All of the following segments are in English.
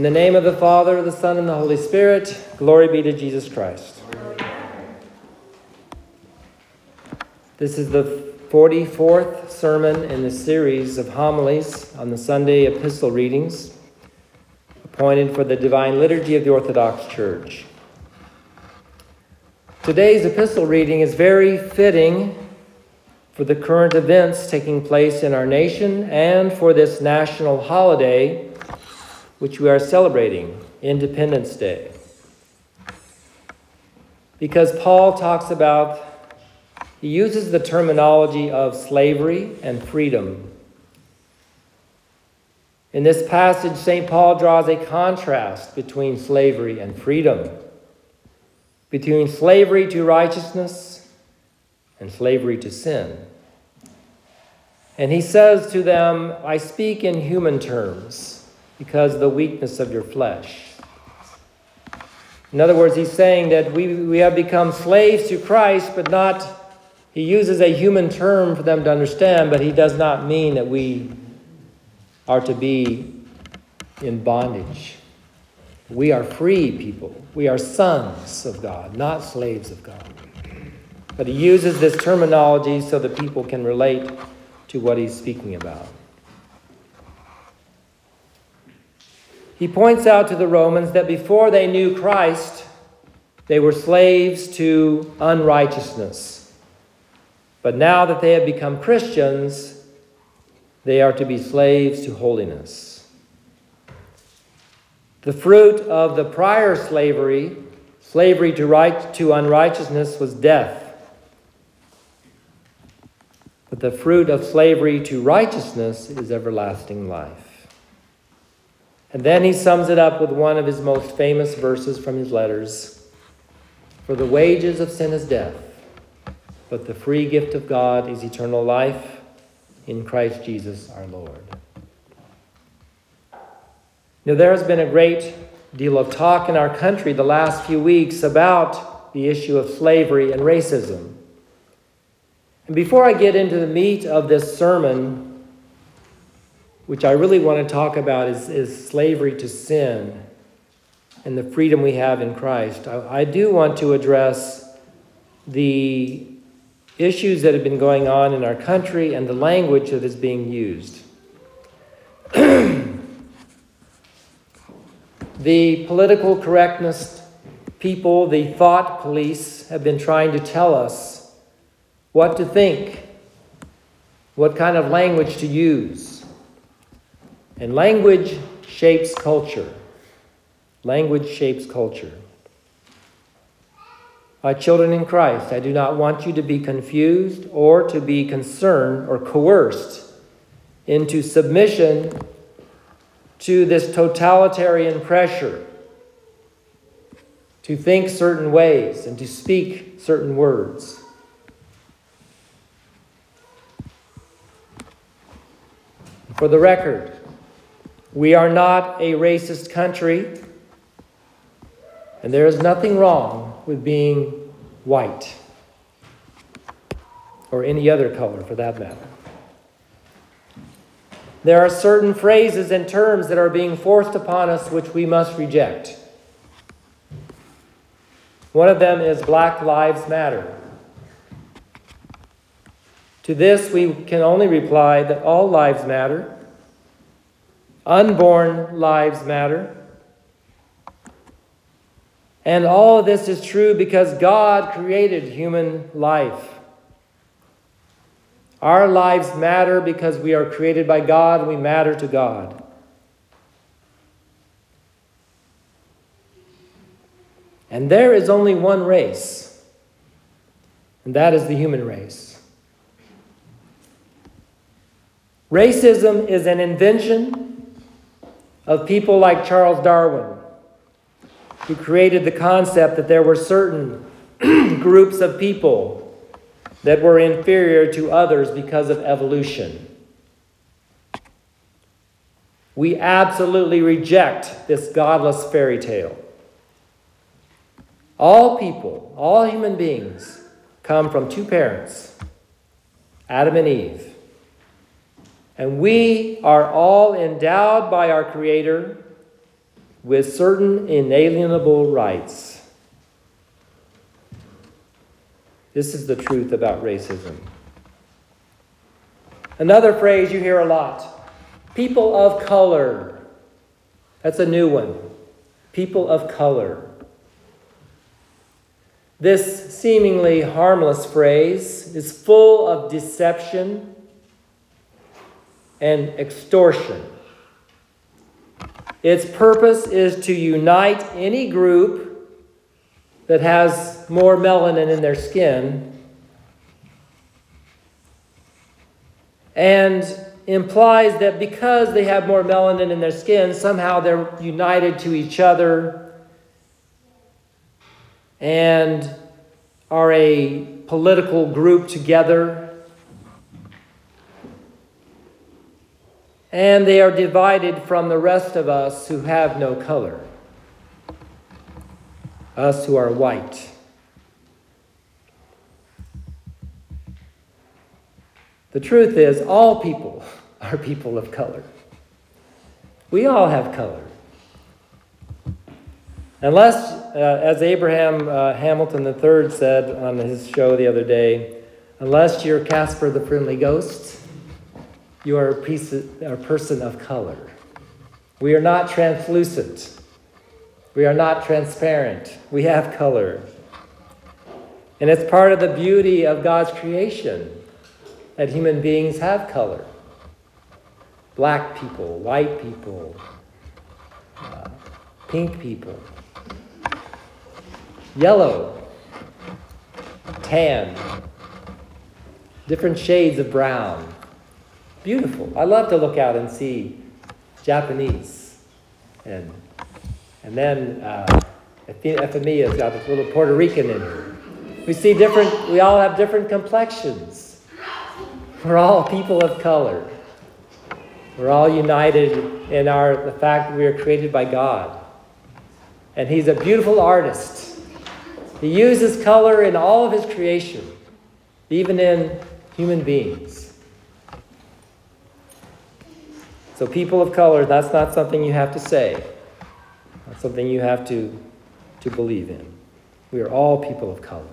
In the name of the Father, the Son, and the Holy Spirit, glory be to Jesus Christ. This is the 44th sermon in the series of homilies on the Sunday epistle readings appointed for the Divine Liturgy of the Orthodox Church. Today's epistle reading is very fitting for the current events taking place in our nation and for this national holiday which we are celebrating, Independence Day. Because Paul talks about, he uses the terminology of slavery and freedom. In this passage, St. Paul draws a contrast between slavery and freedom, between slavery to righteousness and slavery to sin. And he says to them, I speak in human terms because of the weakness of your flesh. In other words, he's saying that we, we have become slaves to Christ, but not, he uses a human term for them to understand, but he does not mean that we are to be in bondage. We are free people. We are sons of God, not slaves of God. But he uses this terminology so that people can relate to what he's speaking about. He points out to the Romans that before they knew Christ, they were slaves to unrighteousness. But now that they have become Christians, they are to be slaves to holiness. The fruit of the prior slavery, slavery to, right, to unrighteousness, was death. But the fruit of slavery to righteousness is everlasting life. And then he sums it up with one of his most famous verses from his letters For the wages of sin is death, but the free gift of God is eternal life in Christ Jesus our Lord. Now, there has been a great deal of talk in our country the last few weeks about the issue of slavery and racism. And before I get into the meat of this sermon, which I really want to talk about, is, is slavery to sin and the freedom we have in Christ. I, I do want to address the issues that have been going on in our country and the language that is being used. the political correctness people, the thought police, have been trying to tell us what to think, what kind of language to use. And language shapes culture. Language shapes culture. My children in Christ, I do not want you to be confused or to be concerned or coerced into submission to this totalitarian pressure to think certain ways and to speak certain words. For the record, we are not a racist country, and there is nothing wrong with being white or any other color for that matter. There are certain phrases and terms that are being forced upon us which we must reject. One of them is Black Lives Matter. To this, we can only reply that all lives matter Unborn lives matter. And all of this is true because God created human life. Our lives matter because we are created by God we matter to God. And there is only one race, and that is the human race. Racism is an invention of people like Charles Darwin, who created the concept that there were certain groups of people that were inferior to others because of evolution. We absolutely reject this godless fairy tale. All people, all human beings, come from two parents Adam and Eve. And we are all endowed by our Creator with certain inalienable rights. This is the truth about racism. Another phrase you hear a lot people of color. That's a new one. People of color. This seemingly harmless phrase is full of deception and extortion. Its purpose is to unite any group that has more melanin in their skin and implies that because they have more melanin in their skin, somehow they're united to each other and are a political group together. And they are divided from the rest of us who have no color, us who are white. The truth is, all people are people of color. We all have color. Unless, uh, as Abraham uh, Hamilton III said on his show the other day, unless you're Casper the Friendly Ghost, you are a, piece a person of color. We are not translucent. We are not transparent. We have color. And it's part of the beauty of God's creation that human beings have color. Black people, white people, uh, pink people yellow, tan, different shades of brown. Beautiful. I love to look out and see Japanese. And, and then uh, Euphemia's got a little Puerto Rican in her. We see different, we all have different complexions. We're all people of color. We're all united in our, the fact that we are created by God. And He's a beautiful artist. He uses color in all of his creation, even in human beings. So, people of color, that's not something you have to say. That's something you have to, to believe in. We are all people of color.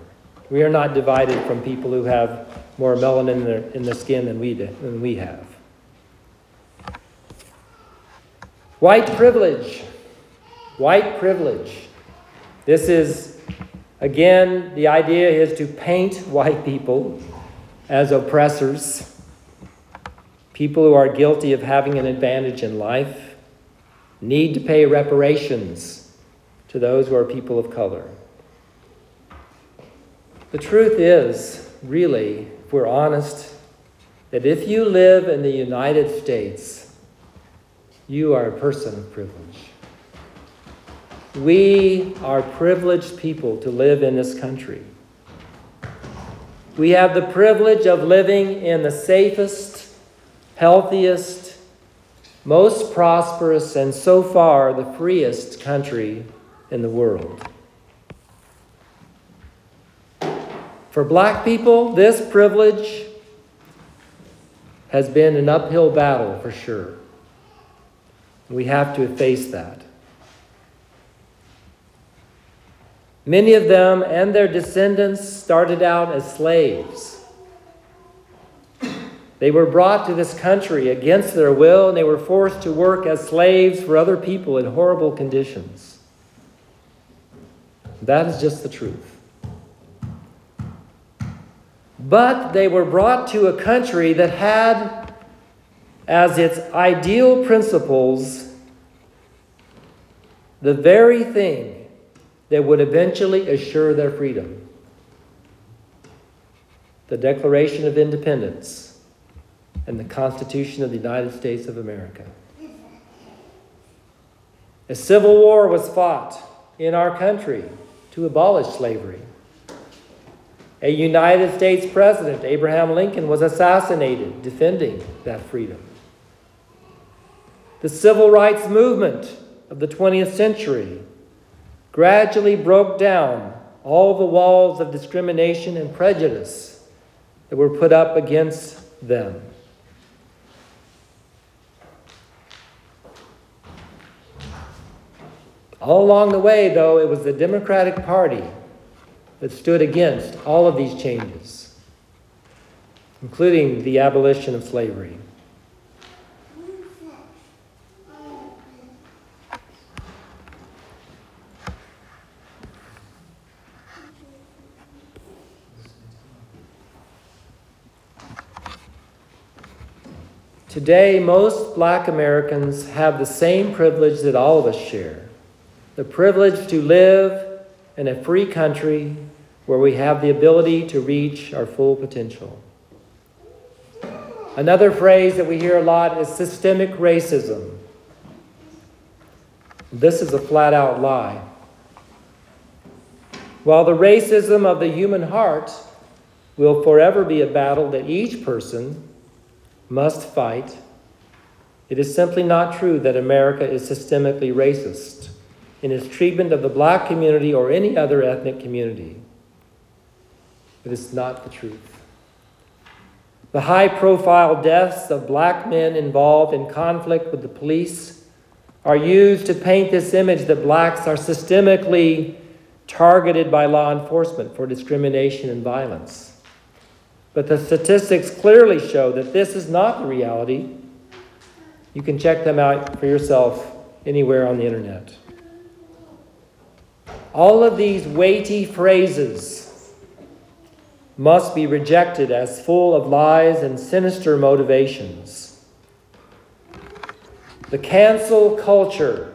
We are not divided from people who have more melanin in their, in skin than we, than we have. White privilege. White privilege. This is Again, the idea is to paint white people as oppressors, people who are guilty of having an advantage in life, need to pay reparations to those who are people of color. The truth is, really, if we're honest, that if you live in the United States, you are a person of privilege. We are privileged people to live in this country. We have the privilege of living in the safest, healthiest, most prosperous, and so far the freest country in the world. For black people, this privilege has been an uphill battle for sure. We have to face that. Many of them and their descendants started out as slaves. They were brought to this country against their will, and they were forced to work as slaves for other people in horrible conditions. That is just the truth. But they were brought to a country that had as its ideal principles the very thing that would eventually assure their freedom the Declaration of Independence and the Constitution of the United States of America. A civil war was fought in our country to abolish slavery. A United States President, Abraham Lincoln, was assassinated defending that freedom. The civil rights movement of the 20th century gradually broke down all the walls of discrimination and prejudice that were put up against them. All along the way, though, it was the Democratic Party that stood against all of these changes, including the abolition of slavery. Today, most black Americans have the same privilege that all of us share the privilege to live in a free country where we have the ability to reach our full potential. Another phrase that we hear a lot is systemic racism. This is a flat out lie. While the racism of the human heart will forever be a battle that each person must fight, it is simply not true that America is systemically racist in its treatment of the black community or any other ethnic community. But it's not the truth. The high profile deaths of black men involved in conflict with the police are used to paint this image that blacks are systemically targeted by law enforcement for discrimination and violence. But the statistics clearly show that this is not the reality. You can check them out for yourself anywhere on the internet. All of these weighty phrases must be rejected as full of lies and sinister motivations. The cancel culture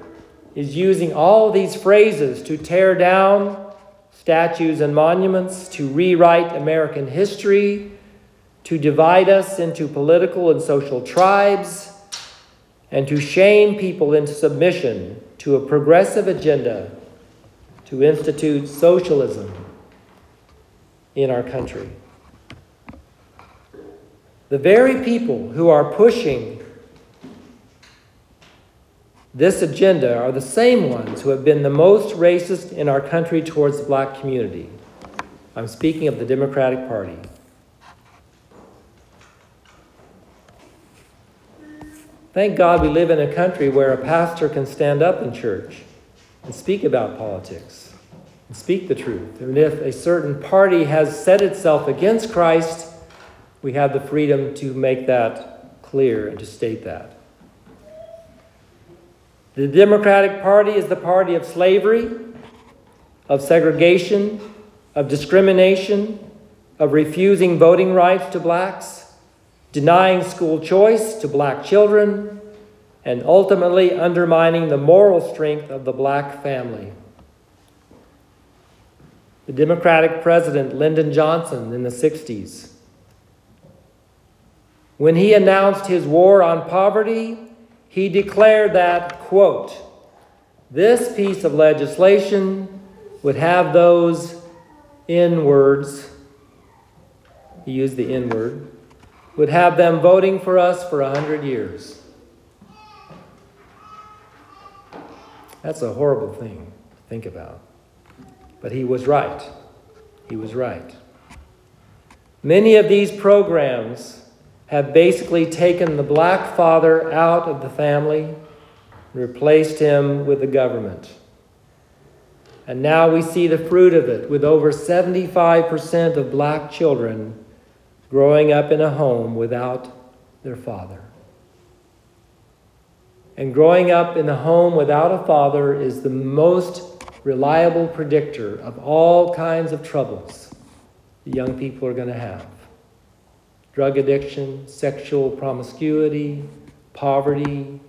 is using all these phrases to tear down statues and monuments, to rewrite American history, to divide us into political and social tribes, and to shame people into submission to a progressive agenda to institute socialism in our country. The very people who are pushing this agenda are the same ones who have been the most racist in our country towards the black community. I'm speaking of the Democratic Party. Thank God we live in a country where a pastor can stand up in church and speak about politics and speak the truth. And if a certain party has set itself against Christ, we have the freedom to make that clear and to state that. The Democratic Party is the party of slavery, of segregation, of discrimination, of refusing voting rights to blacks, denying school choice to black children, and ultimately undermining the moral strength of the black family. The Democratic president, Lyndon Johnson, in the 60s, when he announced his war on poverty, he declared that, quote, this piece of legislation would have those N words, he used the N word, would have them voting for us for a hundred years. That's a horrible thing to think about. But he was right. He was right. Many of these programs have basically taken the black father out of the family and replaced him with the government. And now we see the fruit of it with over 75% of black children growing up in a home without their father. And growing up in a home without a father is the most reliable predictor of all kinds of troubles the young people are going to have drug addiction, sexual promiscuity, poverty,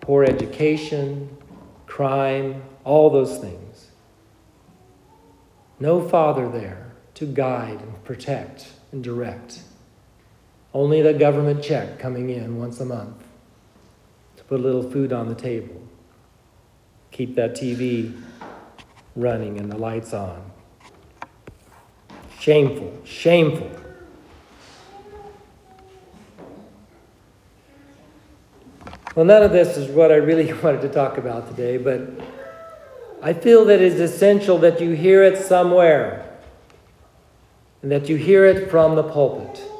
poor education, crime, all those things. No father there to guide and protect and direct. Only the government check coming in once a month put a little food on the table, keep that TV running and the lights on. Shameful, shameful. Well, none of this is what I really wanted to talk about today, but I feel that it is essential that you hear it somewhere and that you hear it from the pulpit.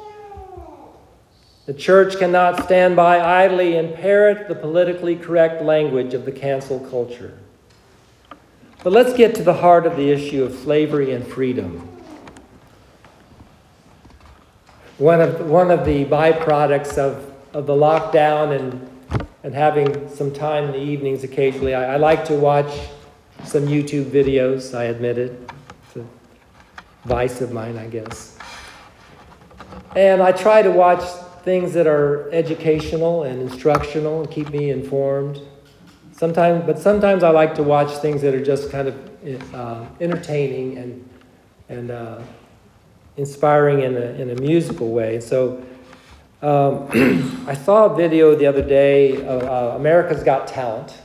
The church cannot stand by idly and parrot the politically correct language of the cancel culture. But let's get to the heart of the issue of slavery and freedom. One of, one of the byproducts of, of the lockdown and, and having some time in the evenings occasionally, I, I like to watch some YouTube videos, I admit it. It's a vice of mine, I guess. And I try to watch things that are educational and instructional and keep me informed. Sometimes, but sometimes I like to watch things that are just kind of uh, entertaining and and uh, inspiring in a in a musical way. So. Um, I saw a video the other day of uh, America's Got Talent.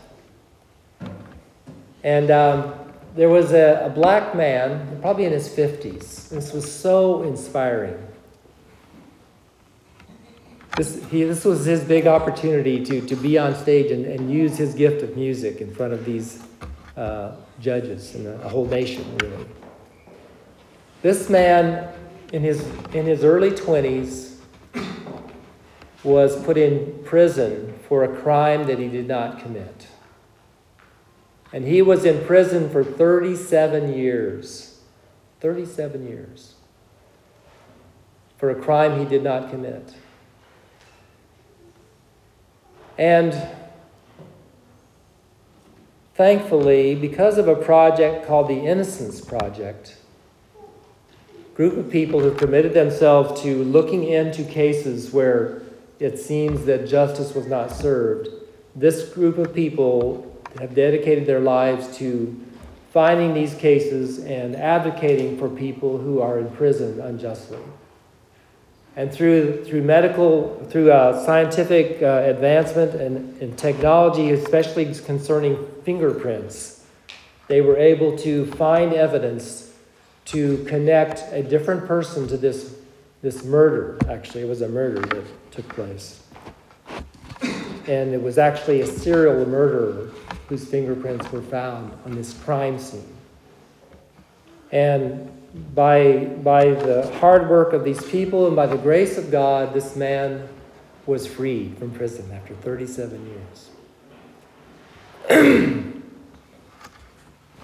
And um, there was a, a black man, probably in his 50s. This was so inspiring. This, he, this was his big opportunity to, to be on stage and, and use his gift of music in front of these uh, judges and a, a whole nation, really. This man, in his, in his early 20s, was put in prison for a crime that he did not commit. And he was in prison for 37 years. 37 years. For a crime he did not commit. And thankfully, because of a project called the Innocence Project, group of people who committed themselves to looking into cases where it seems that justice was not served, this group of people have dedicated their lives to finding these cases and advocating for people who are in prison unjustly and through, through medical, through uh, scientific uh, advancement and, and technology, especially concerning fingerprints, they were able to find evidence to connect a different person to this, this murder. Actually, it was a murder that took place. And it was actually a serial murderer whose fingerprints were found on this crime scene. And by, by the hard work of these people and by the grace of God, this man was freed from prison after 37 years.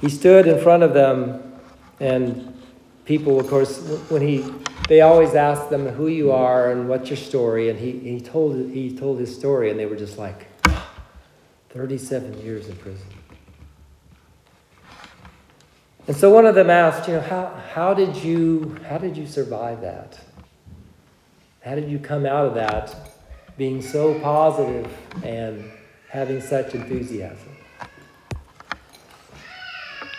he stood in front of them, and people, of course, when he, they always asked them who you are and what's your story, and he, he, told, he told his story, and they were just like, ah, 37 years in prison. And so one of them asked, you know, how, how, did you, how did you survive that? How did you come out of that being so positive and having such enthusiasm?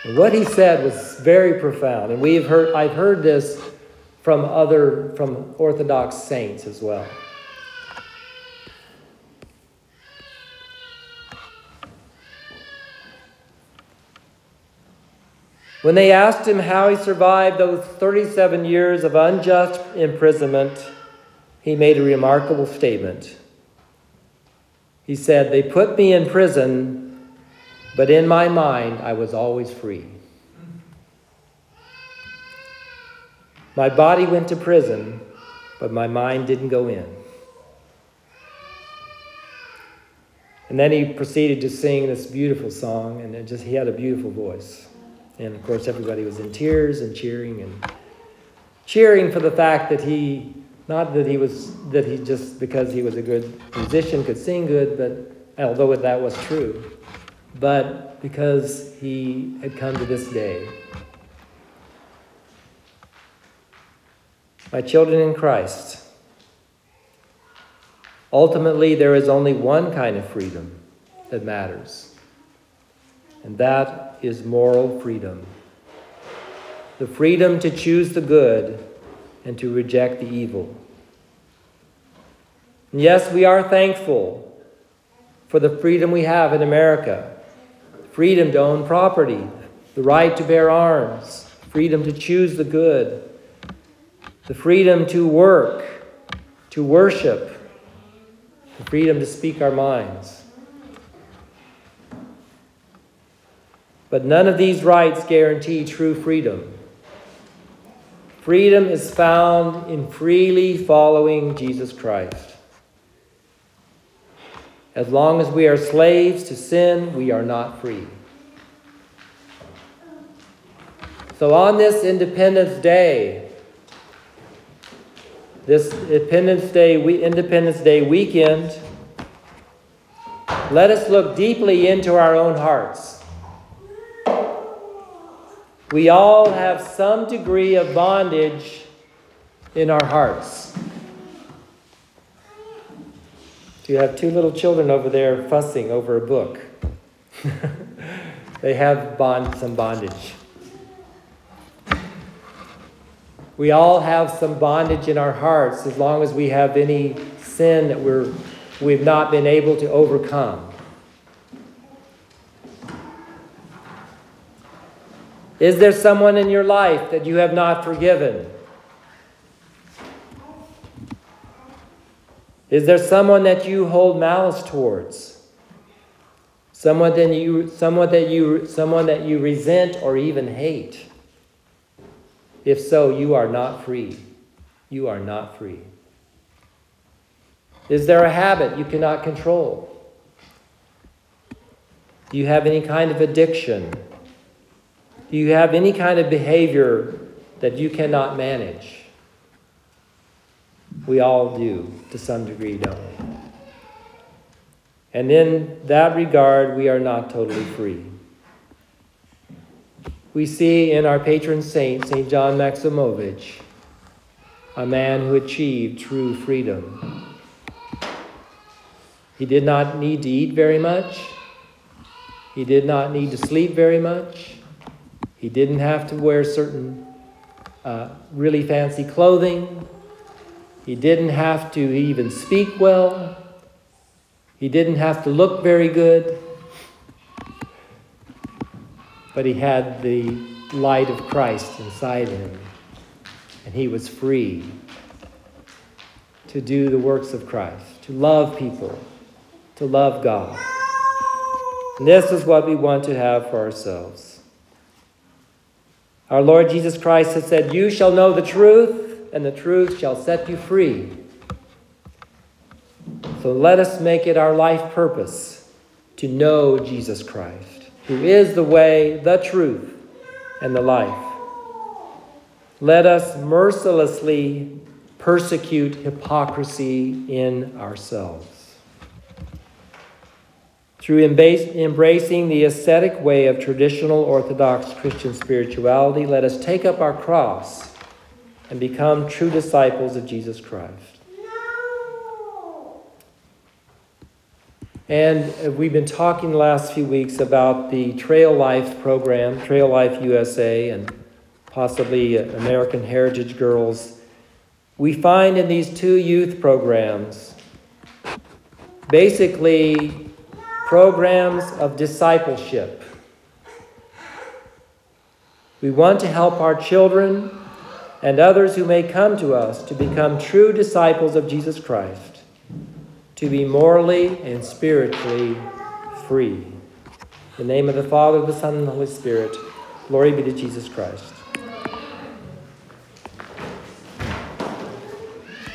And what he said was very profound, and we've heard, I've heard this from other, from Orthodox saints as well. When they asked him how he survived those 37 years of unjust imprisonment, he made a remarkable statement. He said, They put me in prison, but in my mind, I was always free. My body went to prison, but my mind didn't go in. And then he proceeded to sing this beautiful song, and just he had a beautiful voice. And of course, everybody was in tears and cheering and cheering for the fact that he, not that he was, that he just because he was a good musician could sing good, but although that was true, but because he had come to this day. My children in Christ, ultimately, there is only one kind of freedom that matters, and that is moral freedom the freedom to choose the good and to reject the evil. And yes, we are thankful for the freedom we have in America freedom to own property, the right to bear arms, freedom to choose the good, the freedom to work, to worship, the freedom to speak our minds. But none of these rights guarantee true freedom. Freedom is found in freely following Jesus Christ. As long as we are slaves to sin, we are not free. So on this Independence Day, this Independence Day, Independence Day weekend, let us look deeply into our own hearts. We all have some degree of bondage in our hearts. You have two little children over there fussing over a book. they have bond, some bondage. We all have some bondage in our hearts as long as we have any sin that we're, we've not been able to overcome. Is there someone in your life that you have not forgiven? Is there someone that you hold malice towards? Someone that you, someone that you, someone that you resent or even hate? If so, you are not free. You are not free. Is there a habit you cannot control? Do you have any kind of addiction? Do you have any kind of behavior that you cannot manage? We all do to some degree, don't we? And in that regard, we are not totally free we see in our patron saint, St. John Maximovich, a man who achieved true freedom. He did not need to eat very much. He did not need to sleep very much. He didn't have to wear certain uh, really fancy clothing. He didn't have to even speak well. He didn't have to look very good but he had the light of Christ inside him, and he was free to do the works of Christ, to love people, to love God. And this is what we want to have for ourselves. Our Lord Jesus Christ has said, You shall know the truth, and the truth shall set you free. So let us make it our life purpose to know Jesus Christ who is the way, the truth, and the life. Let us mercilessly persecute hypocrisy in ourselves. Through embracing the ascetic way of traditional Orthodox Christian spirituality, let us take up our cross and become true disciples of Jesus Christ. And we've been talking the last few weeks about the Trail Life program, Trail Life USA, and possibly American Heritage Girls. We find in these two youth programs basically programs of discipleship. We want to help our children and others who may come to us to become true disciples of Jesus Christ to be morally and spiritually free. In the name of the Father, the Son, and the Holy Spirit, glory be to Jesus Christ.